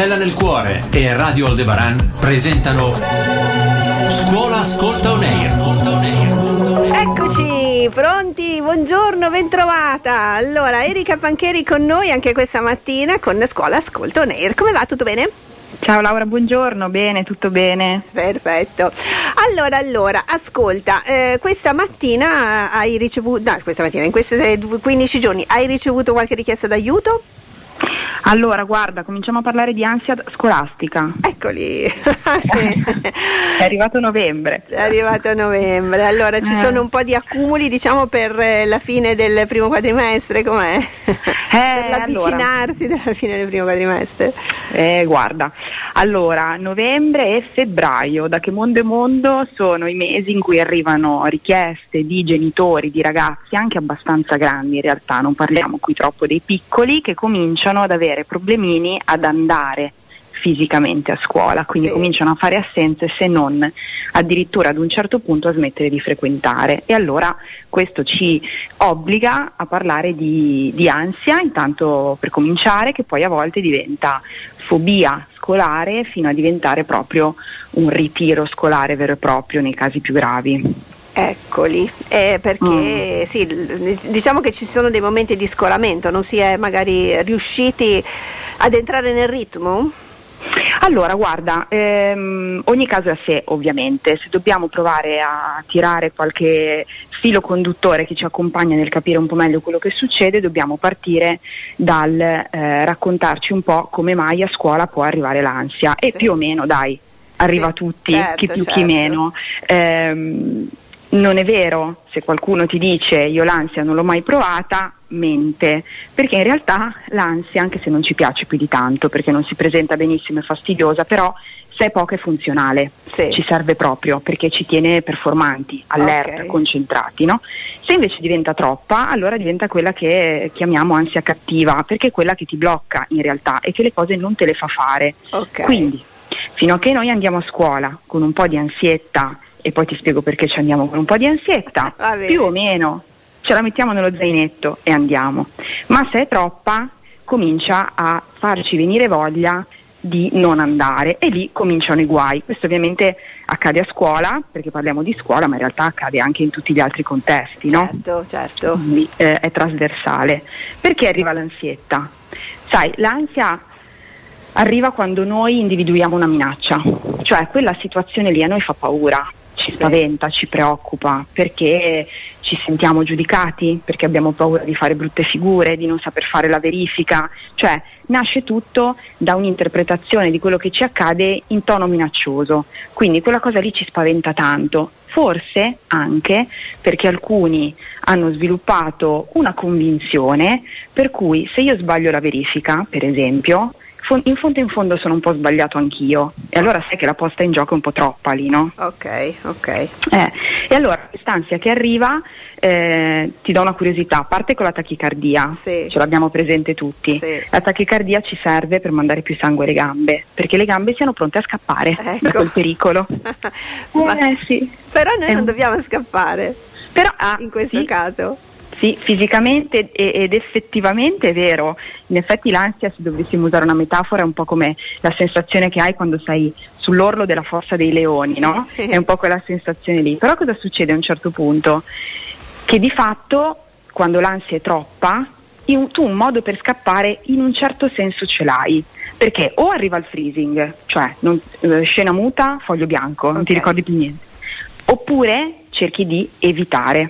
Stella nel cuore e Radio Aldebaran presentano Scuola Ascolta On Air. Eccoci, pronti? Buongiorno, bentrovata. Allora, Erika Pancheri con noi anche questa mattina con Scuola Ascolta On Air. Come va? Tutto bene? Ciao Laura, buongiorno, bene, tutto bene. Perfetto. Allora, allora, ascolta, eh, questa mattina hai ricevuto, no, questa mattina, in questi 15 giorni, hai ricevuto qualche richiesta d'aiuto? Allora, guarda, cominciamo a parlare di ansia scolastica. Eccoli. È arrivato novembre. È arrivato novembre. Allora, ci Eh. sono un po' di accumuli, diciamo, per eh, la fine del primo quadrimestre, com'è? per l'avvicinarsi della fine del primo quadrimestre. Eh, guarda, allora, novembre e febbraio, da che mondo è mondo, sono i mesi in cui arrivano richieste di genitori, di ragazzi, anche abbastanza grandi in realtà, non parliamo qui troppo dei piccoli, che cominciano ad avere problemini ad andare fisicamente a scuola, quindi Sì. cominciano a fare assenze se non addirittura ad un certo punto a smettere di frequentare. E allora questo ci obbliga a parlare di, di ansia, intanto per cominciare, che poi a volte diventa fobia scolare fino a diventare proprio un ritiro scolare vero e proprio nei casi più gravi. Eccoli, eh, perché sì, l- diciamo che ci sono dei momenti di scolamento, non si è magari riusciti ad entrare nel ritmo? Allora, guarda, ehm, ogni caso è a sé ovviamente, se dobbiamo provare a tirare qualche filo conduttore che ci accompagna nel capire un po' meglio quello che succede, dobbiamo partire dal eh, raccontarci un po' come mai a scuola può arrivare l'ansia e Sì. più o meno, dai, arriva a Sì, tutti, certo, chi più chi certo. meno. Ehm, non è vero, se qualcuno ti dice io l'ansia non l'ho mai provata, mente, perché in realtà l'ansia, anche se non ci piace più di tanto, perché non si presenta benissimo e fastidiosa, però se è poco è funzionale, Sì. ci serve proprio perché ci tiene performanti, allerta, Ok. concentrati. No? Se invece diventa troppa, allora diventa quella che chiamiamo ansia cattiva, perché è quella che ti blocca in realtà e che le cose non te le fa fare. Ok. Quindi, fino a che noi andiamo a scuola con un po' di ansietta, e poi ti spiego perché ci andiamo con un po' di ansietta, più o meno ce la mettiamo nello zainetto e andiamo. Ma se è troppa, comincia a farci venire voglia di non andare e lì cominciano i guai. Questo ovviamente accade a scuola, perché parliamo di scuola, ma in realtà accade anche in tutti gli altri contesti, no? Certo, certo. quindi eh, è trasversale. Perché arriva l'ansietta? Sai, l'ansia arriva quando noi individuiamo una minaccia, cioè quella situazione lì a noi fa paura, ci spaventa, ci preoccupa, perché ci sentiamo giudicati, perché abbiamo paura di fare brutte figure, di non saper fare la verifica, cioè nasce tutto da un'interpretazione di quello che ci accade in tono minaccioso, quindi quella cosa lì ci spaventa tanto. Forse anche perché alcuni hanno sviluppato una convinzione per cui se io sbaglio la verifica, per esempio, in fondo in fondo sono un po' sbagliato anch'io e allora sai che la posta in gioco è un po' troppa lì, no? Ok, ok. Eh, e allora quest'ansia che arriva, eh, ti do una curiosità, a parte con la tachicardia, Sì. ce l'abbiamo presente tutti, Sì. la tachicardia ci serve per mandare più sangue alle gambe, perché le gambe siano pronte a scappare da Ecco. quel pericolo. Ma- Eh, sì. Però noi È non un- dobbiamo scappare Però, ah, in questo sì, caso. Sì, fisicamente ed effettivamente è vero. In effetti l'ansia, se dovessimo usare una metafora, è un po' come la sensazione che hai quando sei sull'orlo della fossa dei leoni, no? Sì. È un po' quella sensazione lì. Però cosa succede a un certo punto? Che di fatto, quando l'ansia è troppa, tu un modo per scappare in un certo senso ce l'hai. Perché o arriva il freezing, cioè non- eh, scena muta, foglio bianco, non ti ricordi più niente. Oppure cerchi di evitare.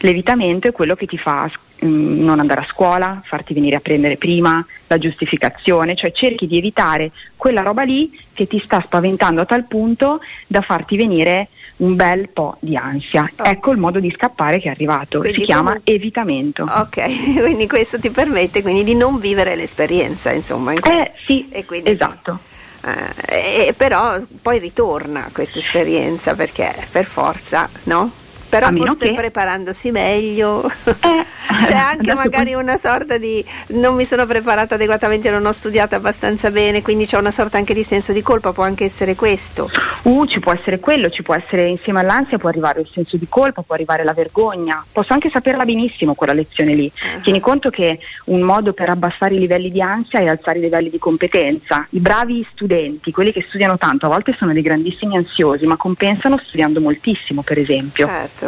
L'evitamento è quello che ti fa mm, non andare a scuola, farti venire a prendere prima, la giustificazione, cioè cerchi di evitare quella roba lì che ti sta spaventando a tal punto da farti venire un bel po' di ansia. Ok. Ecco il modo di scappare che è arrivato, Quindi si chiama comunque- evitamento. Ok, quindi questo ti permette quindi di non vivere l'esperienza, insomma. in- Eh sì, esatto. Eh, e- però poi ritorna questa esperienza perché per forza, no? Però forse che... preparandosi meglio, eh, c'è anche magari una sorta di non mi sono preparata adeguatamente, non ho studiato abbastanza bene, quindi c'è una sorta anche di senso di colpa, può anche essere questo. Uh, ci può essere quello, ci può essere insieme all'ansia, può arrivare il senso di colpa, può arrivare la vergogna. Posso anche saperla benissimo quella lezione lì. Uh-huh. Tieni conto che un modo per abbassare i livelli di ansia è alzare i livelli di competenza. I bravi studenti, quelli che studiano tanto, a volte sono dei grandissimi ansiosi, ma compensano studiando moltissimo, per esempio. Certo.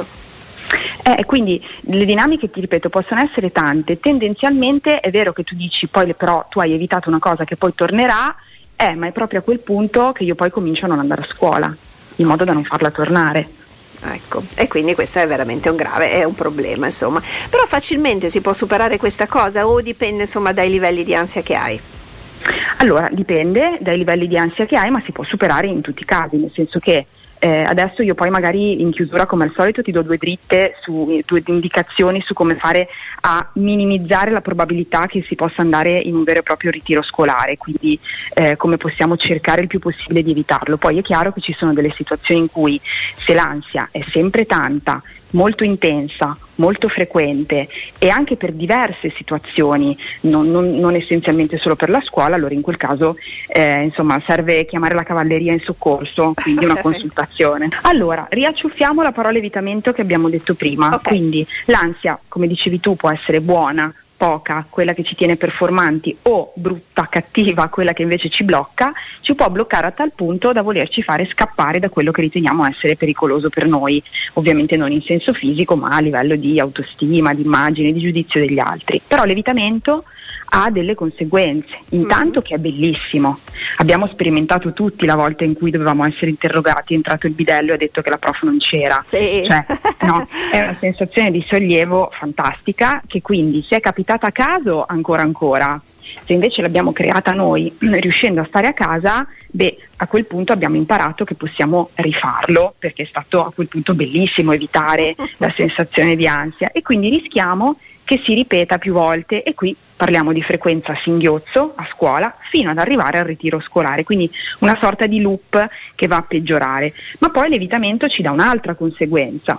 Eh, quindi le dinamiche, ti ripeto, possono essere tante. Tendenzialmente è vero che tu dici poi però tu hai evitato una cosa che poi tornerà, eh, ma è proprio a quel punto che io poi comincio a non andare a scuola, in modo da non farla tornare. Ecco, e quindi questo è veramente un grave, è un problema, insomma. Però facilmente si può superare questa cosa o dipende insomma dai livelli di ansia che hai? Allora, dipende dai livelli di ansia che hai, ma si può superare in tutti i casi, nel senso che eh, adesso io poi magari in chiusura come al solito ti do due dritte, su, due indicazioni su come fare a minimizzare la probabilità che si possa andare in un vero e proprio ritiro scolare, quindi eh, come possiamo cercare il più possibile di evitarlo. Poi è chiaro che ci sono delle situazioni in cui se l'ansia è sempre tanta, molto intensa, molto frequente e anche per diverse situazioni, non, non, non, essenzialmente solo per la scuola, allora in quel caso eh, insomma, serve chiamare la cavalleria in soccorso, quindi una consultazione. Allora, riacciuffiamo la parola evitamento che abbiamo detto prima, okay. quindi l'ansia, come dicevi tu, può essere buona, poca, quella che ci tiene performanti, o brutta, cattiva, quella che invece ci blocca, ci può bloccare a tal punto da volerci fare scappare da quello che riteniamo essere pericoloso per noi, ovviamente non in senso fisico, ma a livello di autostima, di immagine, di giudizio degli altri. Però l'evitamento ha delle conseguenze. Intanto mm-hmm. che è bellissimo. Abbiamo sperimentato tutti la volta in cui dovevamo essere interrogati, è entrato il bidello e ha detto che la prof non c'era. Sì. Cioè, no, è una sensazione di sollievo fantastica che quindi se è capitata a caso ancora ancora. Se invece l'abbiamo creata noi riuscendo a stare a casa, beh, a quel punto abbiamo imparato che possiamo rifarlo perché è stato a quel punto bellissimo evitare la sensazione di ansia e quindi rischiamo che si ripeta più volte e qui parliamo di frequenza singhiozzo a scuola fino ad arrivare al ritiro scolare, quindi una sorta di loop che va a peggiorare. Ma poi l'evitamento ci dà un'altra conseguenza,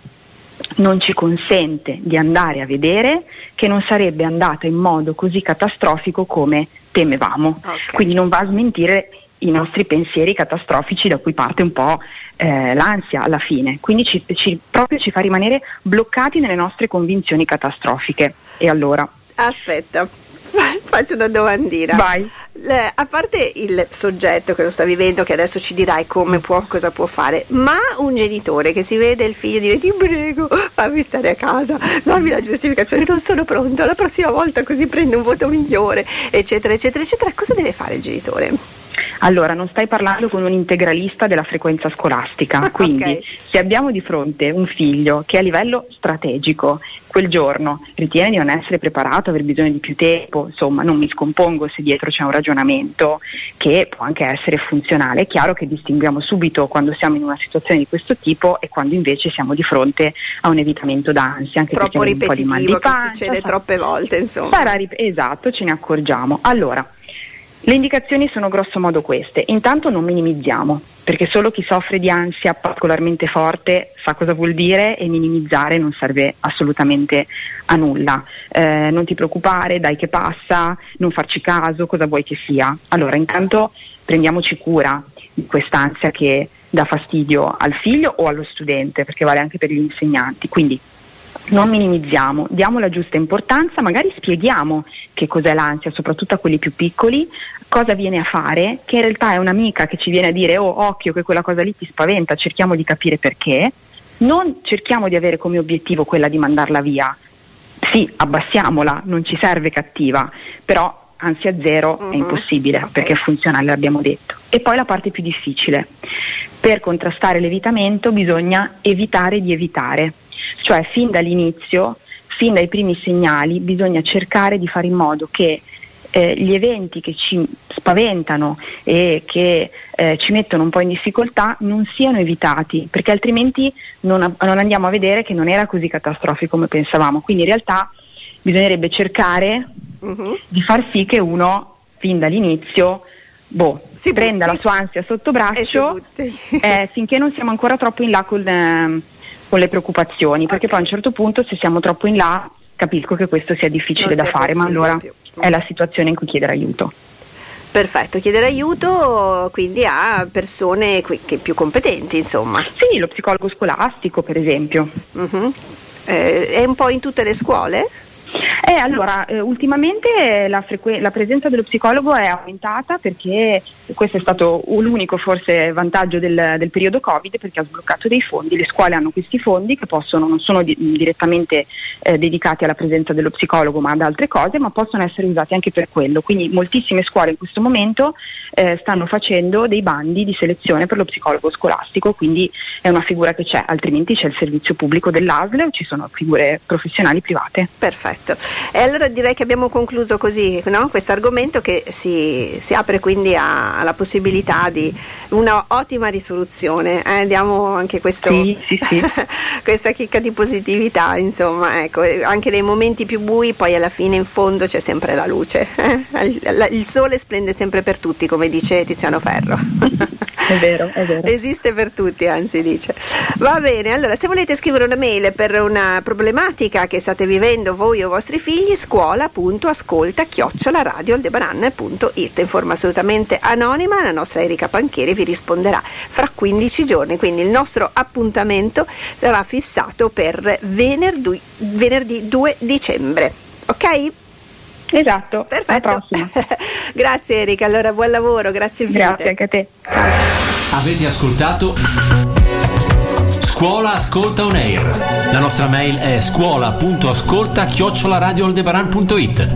non ci consente di andare a vedere che non sarebbe andata in modo così catastrofico come temevamo, okay. quindi non va a smentire i nostri pensieri catastrofici da cui parte un po' eh, l'ansia alla fine, quindi ci, ci, proprio ci fa rimanere bloccati nelle nostre convinzioni catastrofiche. E allora? Aspetta, faccio una domandina. Vai. A parte il soggetto che lo sta vivendo, che adesso ci dirai come può, cosa può fare, ma un genitore che si vede il figlio dire ti prego, fammi stare a casa, dammi la giustificazione, non sono pronto, la prossima volta così prendo un voto migliore, eccetera, eccetera, eccetera, cosa deve fare il genitore? Allora, non stai parlando con un integralista della frequenza scolastica, quindi okay. se abbiamo di fronte un figlio che a livello strategico quel giorno ritiene di non essere preparato, aver bisogno di più tempo, insomma non mi scompongo se dietro c'è un ragionamento che può anche essere funzionale. È chiaro che distinguiamo subito quando siamo in una situazione di questo tipo e quando invece siamo di fronte a un evitamento d'ansia, anche Troppo perché un po' di mal di pancia, che succede troppe volte, insomma. Sarà, esatto, ce ne accorgiamo. Allora, le indicazioni sono grosso modo queste. Intanto non minimizziamo, perché solo chi soffre di ansia particolarmente forte sa cosa vuol dire e minimizzare non serve assolutamente a nulla. Eh, non ti preoccupare, dai che passa, non farci caso, cosa vuoi che sia. Allora, intanto prendiamoci cura di quest'ansia che dà fastidio al figlio o allo studente, perché vale anche per gli insegnanti. Quindi non minimizziamo, diamo la giusta importanza, magari spieghiamo che cos'è l'ansia, soprattutto a quelli più piccoli, cosa viene a fare, che in realtà è un'amica che ci viene a dire oh occhio che quella cosa lì ti spaventa, cerchiamo di capire perché, non cerchiamo di avere come obiettivo quella di mandarla via, sì abbassiamola, non ci serve cattiva, però ansia zero uh-huh. è mhm. impossibile okay. perché è funzionale, l'abbiamo detto. E poi la parte più difficile, per contrastare l'evitamento bisogna evitare di evitare cioè fin dall'inizio, fin dai primi segnali, bisogna cercare di fare in modo che eh, gli eventi che ci spaventano e che eh, ci mettono un po' in difficoltà non siano evitati, perché altrimenti non, non, andiamo a vedere che non era così catastrofico come pensavamo. Quindi in realtà bisognerebbe cercare uh-huh. di far sì che uno fin dall'inizio boh, si prenda la sua ansia sotto braccio eh, finché non siamo ancora troppo in là con, eh, con le preoccupazioni, perché poi a un certo punto se siamo troppo in là capisco che questo sia difficile Non da fare, ma allora più. è la situazione in cui chiedere aiuto. Perfetto, chiedere aiuto quindi a persone più competenti, insomma. Sì, lo psicologo scolastico per esempio. Mhm. Eh, è un po' in tutte le scuole? Eh, allora, eh, ultimamente la, frequ- la presenza dello psicologo è aumentata perché questo è stato l'unico forse vantaggio del, del periodo Covid perché ha sbloccato dei fondi, le scuole hanno questi fondi che possono, non sono di- direttamente eh, dedicati alla presenza dello psicologo ma ad altre cose, ma possono essere usati anche per quello. Quindi moltissime scuole in questo momento eh, stanno facendo dei bandi di selezione per lo psicologo scolastico, quindi è una figura che c'è, altrimenti c'è il servizio pubblico dell'ASL o ci sono figure professionali private. Perfetto. E allora direi che abbiamo concluso così no? questo argomento che si, si apre quindi a- alla possibilità di una ottima risoluzione. eh, Diamo anche questo, Sì, sì, sì. questa chicca di positività, insomma, ecco, anche nei momenti più bui poi alla fine in fondo c'è sempre la luce. eh. Il- Il sole splende sempre per tutti, come dice Tiziano Ferro. È vero, è vero. Esiste per tutti, anzi dice. Va bene, allora se volete scrivere una mail per una problematica che state vivendo voi o vostri figli, scuola.ascolta chioccioladioaldebaran.it in forma assolutamente anonima, la nostra Erika Panchieri vi risponderà fra 15 giorni, quindi il nostro appuntamento sarà fissato per venerdì, venerdì 2 dicembre. Ok? Esatto, alla Perfetto. prossima. grazie Erika, allora buon lavoro, grazie infinite. Grazie anche a te. Avete ascoltato Scuola Ascolta On Air. La nostra mail è scuola.ascolta chioccioladioaldebaran.it